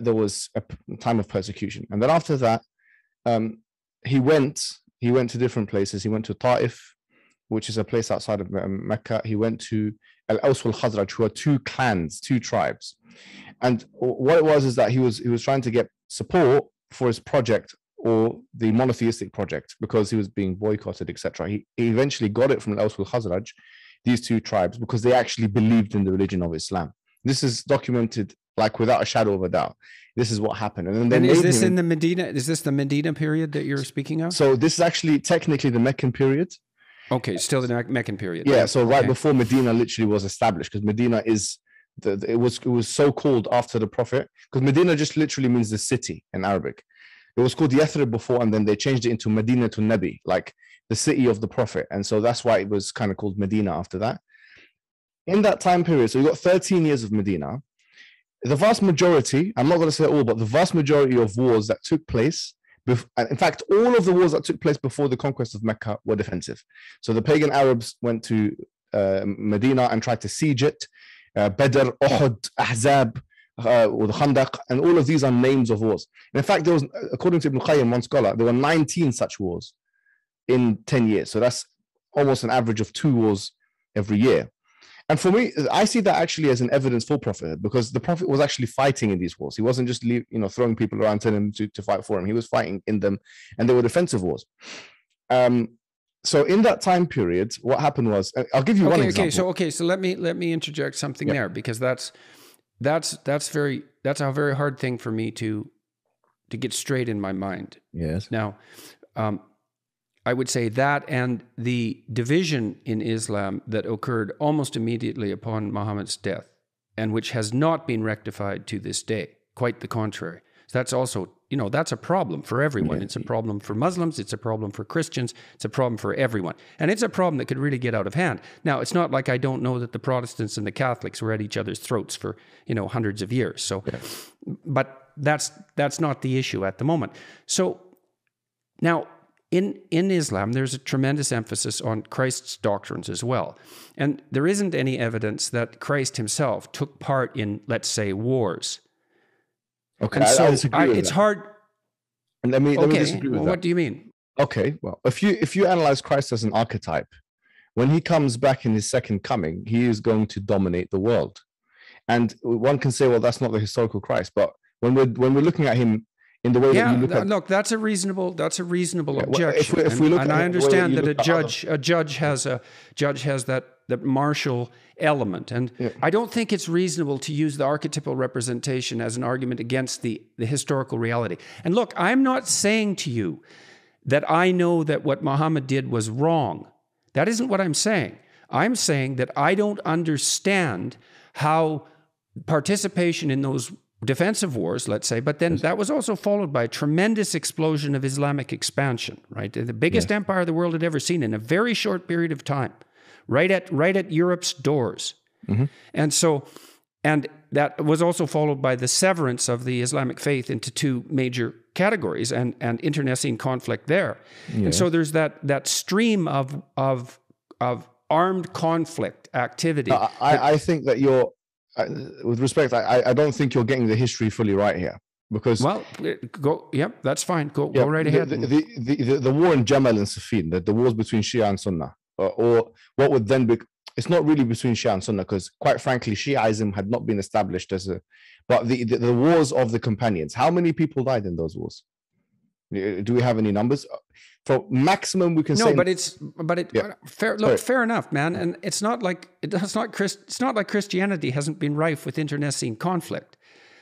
there was a time of persecution, and then after that, um, he went he went to different places. He went to Taif, which is a place outside of Mecca. He went to Al Aus wal Khazraj, who are two clans, two tribes. And what it was is that he was he was trying to get support for his project or the monotheistic project because he was being boycotted, etc. He, eventually got it from Al Aus wal Khazraj, these two tribes, because they actually believed in the religion of Islam. This is documented like without a shadow of a doubt. This is what happened. And then is this him, in the Medina? Is this the Medina period that you're speaking of? So this is actually technically the Meccan period. Okay, still the Meccan period. Yeah, so right okay. before Medina literally was established, because Medina is the, it was it was so called after the Prophet, because Medina just literally means the city in Arabic. It was called Yathrib before, and then they changed it into Medina to Nabi, like the city of the Prophet, and so that's why it was kind of called Medina after that. In that time period, so you got 13 years of Medina. The vast majority, I'm not going to say all, but the vast majority of wars that took place in fact, all of the wars that took place before the conquest of Mecca were defensive. So the pagan Arabs went to uh, Medina and tried to siege it. Uh, Badr, Uhud, Ahzab, uh, or the Khandaq, and all of these are names of wars. And in fact, there was, according to Ibn Qayyim, one scholar, there were 19 such wars in 10 years. So that's almost an average of two wars every year. And for me, I see that actually as an evidence for Prophet because the Prophet was actually fighting in these wars. He wasn't just you know throwing people around telling them to, to fight for him. He was fighting in them, and they were defensive wars. Um, so in that time period, what happened was uh, I'll give you okay, one example. Okay, so okay, so let me let me interject something there because that's that's that's very that's a very hard thing for me to to get straight in my mind. Yes. Now, um, I would say that and the division in Islam that occurred almost immediately upon Muhammad's death, and which has not been rectified to this day. Quite the contrary. So that's also, you know, that's a problem for everyone. It's a problem for Muslims, it's a problem for Christians, it's a problem for everyone. And it's a problem that could really get out of hand. Now, it's not like I don't know that the Protestants and the Catholics were at each other's throats for, you know, hundreds of years. So but that's that's not the issue at the moment. So now in, in Islam, there's a tremendous emphasis on Christ's doctrines as well. And there isn't any evidence that Christ himself took part in, let's say, wars. Okay, and so I, I I, it's that. hard. And let me, let me disagree with well, that. What do you mean? Okay, well, if you if you analyze Christ as an archetype, when he comes back in his second coming, he is going to dominate the world. And one can say, well, that's not the historical Christ, but when we're when we're looking at him in the way yeah, that you look at look that's a reasonable that's a reasonable yeah, objection well, if we, if we and, and I understand that, a judge other... a judge has a judge has that that martial element. And yeah. I don't think it's reasonable to use the archetypal representation as an argument against the the historical reality. And look I'm not saying to you that I know that what Muhammad did was wrong. That isn't what I'm saying. I'm saying that I don't understand how participation in those defensive wars, let's say, but then that was also followed by a tremendous explosion of Islamic expansion, right? The biggest yes. empire the world had ever seen in a very short period of time, right at right at Europe's doors. Mm-hmm. And so and that was also followed by the severance of the Islamic faith into two major categories and, and internecine conflict there. Yeah. And so there's that that stream of of of armed conflict activity. I, I think that you're with respect, I, I don't think you're getting the history fully right here because well, go yep, that's fine. Go yeah, go right ahead. The the, the, the, the, war in Jamal and Siffin, the, the wars between Shia and Sunnah, uh, or what would then be. It's not really between Shia and Sunnah because, quite frankly, Shiaism had not been established as a. But the, the, the wars of the companions, how many people died in those wars? Uh, do we have any numbers? Uh, for maximum we can no, say. No, but it's but it yeah. Uh, fair. Look, Sorry. fair enough, man. And it's not like it's not Christ. It's not like Christianity hasn't been rife with internecine conflict.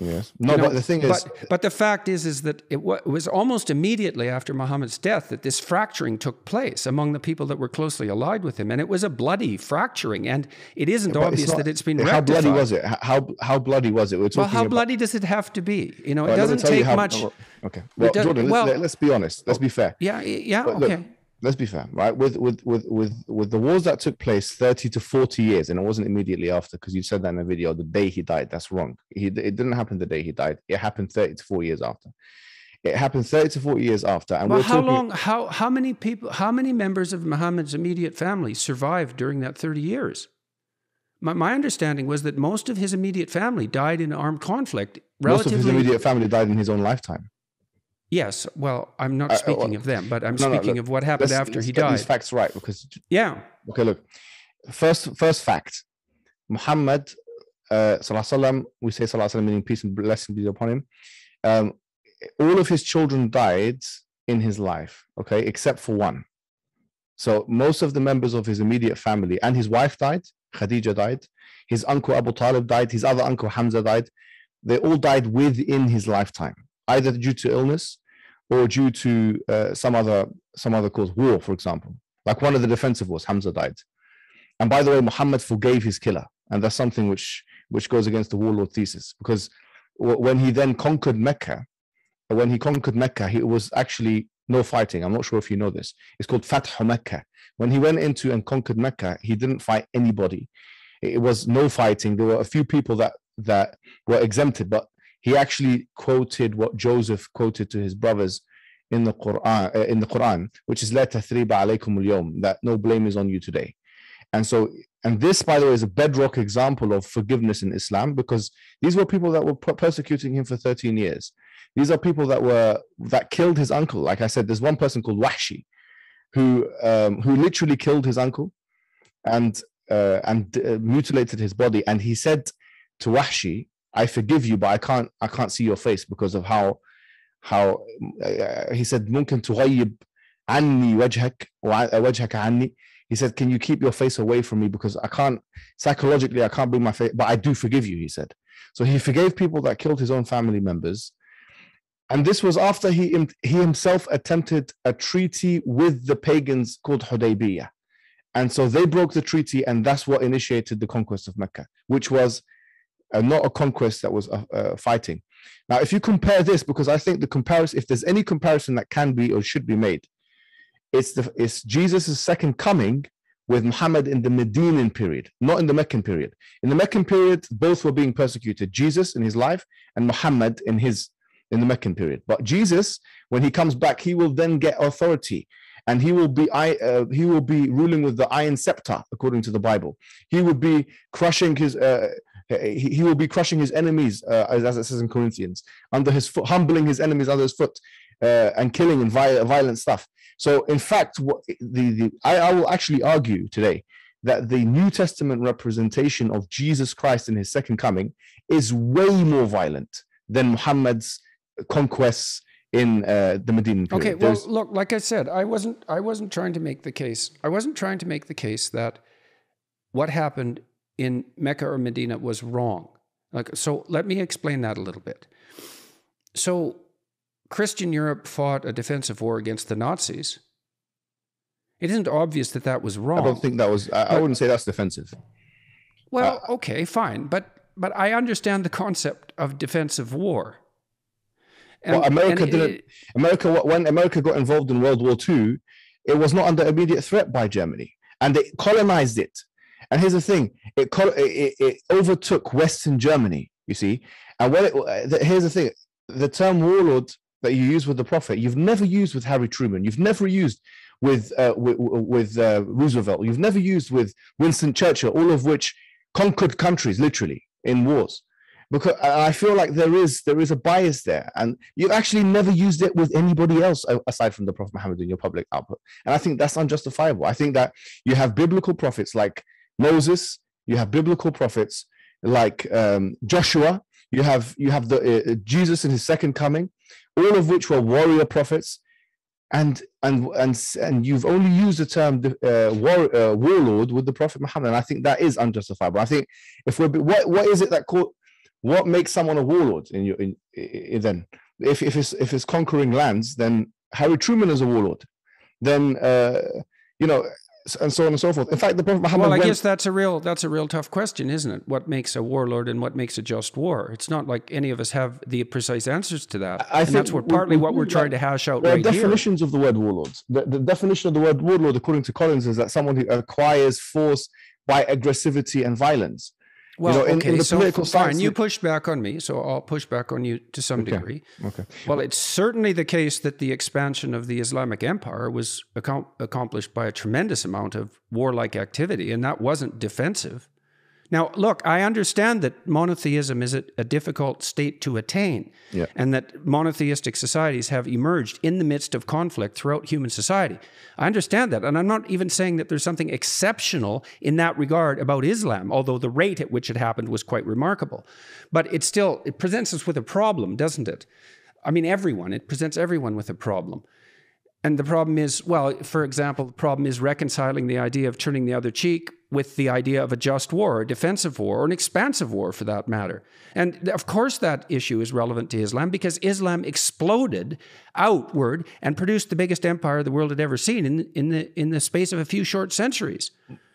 Yes. No, you know, but the thing is, but, but the fact is, is that it, w- it was almost immediately after Muhammad's death that this fracturing took place among the people that were closely allied with him, and it was a bloody fracturing. And it isn't yeah, obvious it's not, that it's been how rectified. bloody was it? How how bloody was it? We're well, how about, bloody does it have to be? You know, it doesn't take how, much. okay, well, Jordan, let's, let, us be honest. Let's be fair. Yeah, yeah, but okay. Let's be fair, right? With with with with with the wars that took place 30 to 40 years, and it wasn't immediately after, because you said that in the video, the day he died. That's wrong. He it didn't happen the day he died. It happened 30 to 40 years after. It happened 30 to 40 years after. And well, how talking... long, how how many people, how many members of Muhammad's immediate family survived during that 30 years? My, my understanding was that most of his immediate family died in armed conflict relatively. Most of his immediate family died in his own lifetime. Yes, well, I'm not uh, uh, speaking uh, well, of them, but I'm no, speaking no, look, of what happened after let's he get died. These facts right, because yeah. Okay, look. First, first fact: Muhammad, uh, sallallahu we say sallallahu meaning peace and blessing be upon him. Um, all of his children died in his life, okay, except for one. So most of the members of his immediate family and his wife died. Khadija died. His uncle Abu Talib died. His other uncle Hamza died. They all died within his lifetime, either due to illness or due to uh, some other some other cause, war, for example. Like one of the defensive wars, Hamza died. And by the way, Muhammad forgave his killer, and that's something which which goes against the warlord thesis because when he then conquered Mecca, when he conquered Mecca, he was actually no fighting. I'm not sure if you know this. It's called Fath Mecca. When he went into and conquered Mecca, he didn't fight anybody. It was no fighting. There were a few people that that were exempted, but he actually quoted what Joseph quoted to his brothers in the Quran, uh, in the Quran, which is "La tathriba alaykum al that no blame is on you today. And so, and this, by the way, is a bedrock example of forgiveness in Islam because these were people that were persecuting him for 13 years. These are people that were that killed his uncle. Like I said, there's one person called Wahshi, who um, who literally killed his uncle, and uh, and uh, mutilated his body. And he said to Wahshi, I forgive you, but I can't I can't see your face because of how how uh, he said ممكن تغيب عني وجهك وجهك عني he said can you keep your face away from me because I can't psychologically I can't bring my face but I do forgive you he said so he forgave people that killed his own family members and this was after he he himself attempted a treaty with the pagans called Hudaybiyah and so they broke the treaty and that's what initiated the conquest of Mecca which was uh, not a conquest that was uh, uh, fighting. Now, if you compare this, because I think the comparison, if there's any comparison that can be or should be made, it's the it's Jesus' second coming with Muhammad in the Medinan period, not in the Meccan period. In the Meccan period, both were being persecuted: Jesus in his life and Muhammad in his in the Meccan period. But Jesus, when he comes back, he will then get authority and he will be uh, he will be ruling with the iron scepter according to the bible he would be crushing his uh, he, he will be crushing his enemies, uh, as, it says in Corinthians, under his foot, humbling his enemies under his foot, uh, and killing and violent, violent stuff. So, in fact, what the, the I, I will actually argue today that the New Testament representation of Jesus Christ in his second coming is way more violent than Muhammad's conquests in uh, the Medinan period. Okay, well, There's... look, like I said, I wasn't I wasn't trying to make the case. I wasn't trying to make the case that what happened in Mecca or Medina was wrong. Like, so let me explain that a little bit. So, Christian Europe fought a defensive war against the Nazis. It isn't obvious that that was wrong. I don't think that was. I, but, I wouldn't say that's defensive. Well, uh, okay, fine, but but I understand the concept of defensive war. And, well, America didn't. It, America when America got involved in World War II, it was not under immediate threat by Germany, and they colonized it. And here's the thing: it it, it overtook Western Germany. You see, and when it, here's the thing: the term warlord that you use with the prophet, you've never used with Harry Truman. You've never used with uh, with, with uh, Roosevelt. You've never used with Winston Churchill, all of which conquered countries literally in wars. Because I feel like there is there is a bias there, and you've actually never used it with anybody else aside from the Prophet Muhammad in your public output. And I think that's unjustifiable. I think that you have biblical prophets like Moses, you have biblical prophets like um, Joshua, you have you have the uh, Jesus in his second coming, all of which were warrior prophets, and and and and you've only used the term uh, war, uh, warlord with the Prophet Muhammad. And I think that is unjustifiable. I think if we're what what is it that what makes someone a warlord in your in, in, then if if it's if it's conquering lands, then Harry Truman is a warlord. Then uh, you know and so on and so forth. In fact, the Prophet Muhammad. Well, I went, guess that's a real that's a real tough question, isn't it? What makes a warlord and what makes a just war? It's not like any of us have the precise answers to that. I and think that's what partly we, what we're trying to hash out. There right are definitions here. of the word warlords. The, the definition of the word warlord, according to Collins, is that someone who acquires force by aggressivity and violence. Well, you know, in, okay, in the so political fine. You pushed back on me, so I'll push back on you to some okay. degree. Okay. Well, it's certainly the case that the expansion of the Islamic Empire was ac- accomplished by a tremendous amount of warlike activity, and that wasn't defensive. Now, look, I understand that monotheism is a, a difficult state to attain, yeah. and that monotheistic societies have emerged in the midst of conflict throughout human society. I understand that, and I'm not even saying that there's something exceptional in that regard about Islam, although the rate at which it happened was quite remarkable. But it still it presents us with a problem, doesn't it? I mean, everyone. It presents everyone with a problem. And the problem is, well, for example, the problem is reconciling the idea of turning the other cheek with the idea of a just war, a defensive war, or an expansive war for that matter. And of course, that issue is relevant to Islam because Islam exploded outward and produced the biggest empire the world had ever seen in, in, the, in the space of a few short centuries.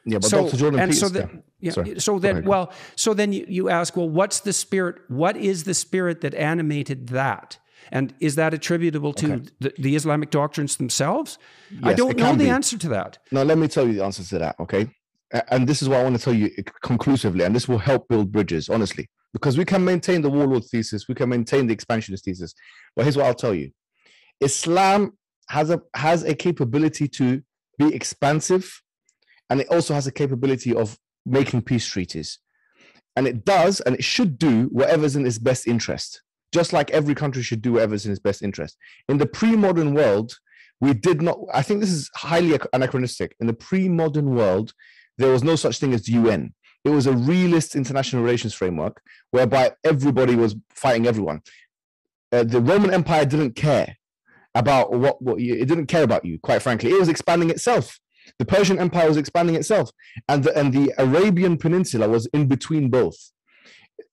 Yeah, but so, Dr. Jordan and so, that, yeah, so then, well, so then you, you ask, well, what's the spirit? What is the spirit that animated that? And is that attributable to okay. the, the, Islamic doctrines themselves? Yes, I don't know the be. answer to that. No, let me tell you the answer to that, okay? And this is what I want to tell you eh, conclusively, and this will help build bridges, honestly, because we can maintain the warlord thesis, we can maintain the expansionist thesis. But here's what I'll tell you Islam has a has a capability to be expansive, and it also has a capability of making peace treaties. And it does, and it should do whatever's in its best interest just like every country should do whatever's in its best interest. In the pre modern world, we did not, I think this is highly anachronistic. In the pre modern world, there was no such thing as the UN. It was a realist international relations framework whereby everybody was fighting everyone. Uh, the Roman Empire didn't care about what, what you, it didn't care about you, quite frankly. It was expanding itself. The Persian Empire was expanding itself, and the, and the Arabian Peninsula was in between both.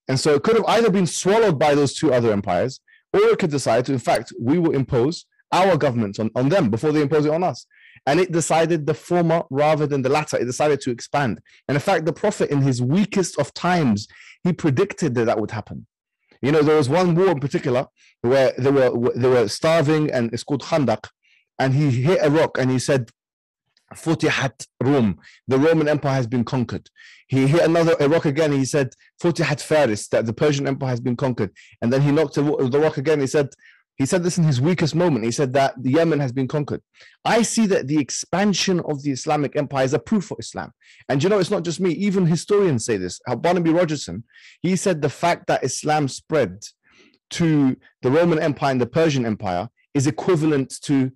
And so it could have either been swallowed by those two other empires, or it could decide to, in fact, we will impose our government on, on them before they impose it on us. And it decided the former rather than the latter. It decided to expand. And in fact, the Prophet, in his weakest of times, he predicted that that would happen. You know, there was one war in particular where they were they were starving, and it's called Khandaq. And he hit a rock and he said, Futihat Rum, the Roman Empire has been conquered. He hit another a rock again. He said, Futihat Faris, that the Persian Empire has been conquered. And then he knocked the rock again. He said, he said this in his weakest moment. He said that Yemen has been conquered. I see that the expansion of the Islamic Empire is a proof for Islam. And you know, it's not just me. Even historians say this. Barnaby Rogerson, he said the fact that Islam spread to the Roman Empire and the Persian Empire is equivalent to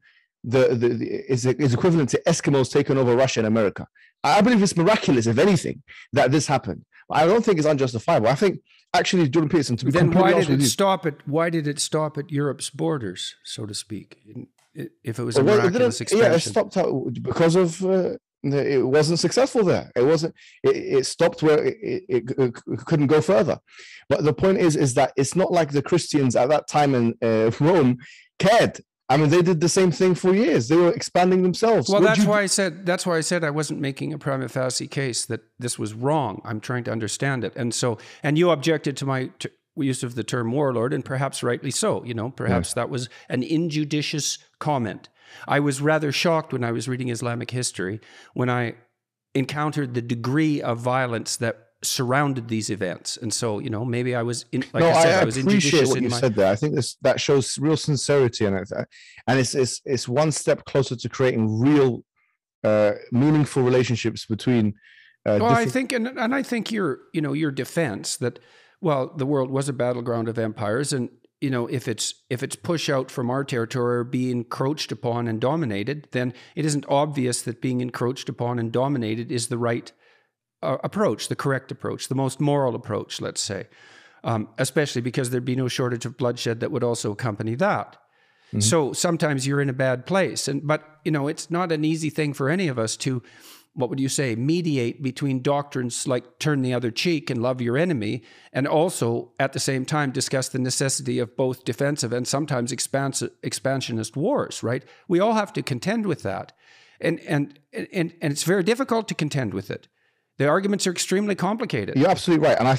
the, the, the is, is equivalent to Eskimos taking over Russia and America. I believe it's miraculous, if anything, that this happened. I don't think it's unjustifiable. I think actually Jordan Peterson to be then why did it you, stop at why did it stop at Europe's borders, so to speak? If it was a well, miraculous expansion, yeah, it stopped out because of uh, it wasn't successful there. It wasn't. It, it stopped where it, it, it, couldn't go further. But the point is, is that it's not like the Christians at that time in uh, Rome cared I mean, they did the same thing for years. They were expanding themselves. Well, that's you... why I said that's why I said I wasn't making a prima facie case that this was wrong. I'm trying to understand it, and so and you objected to my t- use of the term warlord, and perhaps rightly so. You know, perhaps yeah. that was an injudicious comment. I was rather shocked when I was reading Islamic history when I encountered the degree of violence that surrounded these events. And so, you know, maybe I was in, like no, I said, I, I was appreciate what you my... said there. I think this that shows real sincerity and it, and it's it's it's one step closer to creating real uh, meaningful relationships between. Uh, well, different... I think, and and I think your you know your defense that well, the world was a battleground of empires, and you know if it's if it's push out from our territory or be encroached upon and dominated, then it isn't obvious that being encroached upon and dominated is the right uh, approach, the correct approach, the most moral approach, let's say, um, especially because there'd be no shortage of bloodshed that would also accompany that. Mm-hmm. So sometimes you're in a bad place, and but you know it's not an easy thing for any of us to, what would you say, mediate between doctrines like turn the other cheek and love your enemy, and also at the same time discuss the necessity of both defensive and sometimes expansive, expansionist wars. Right? We all have to contend with that, and and and and it's very difficult to contend with it. The arguments are extremely complicated. You're absolutely right. And I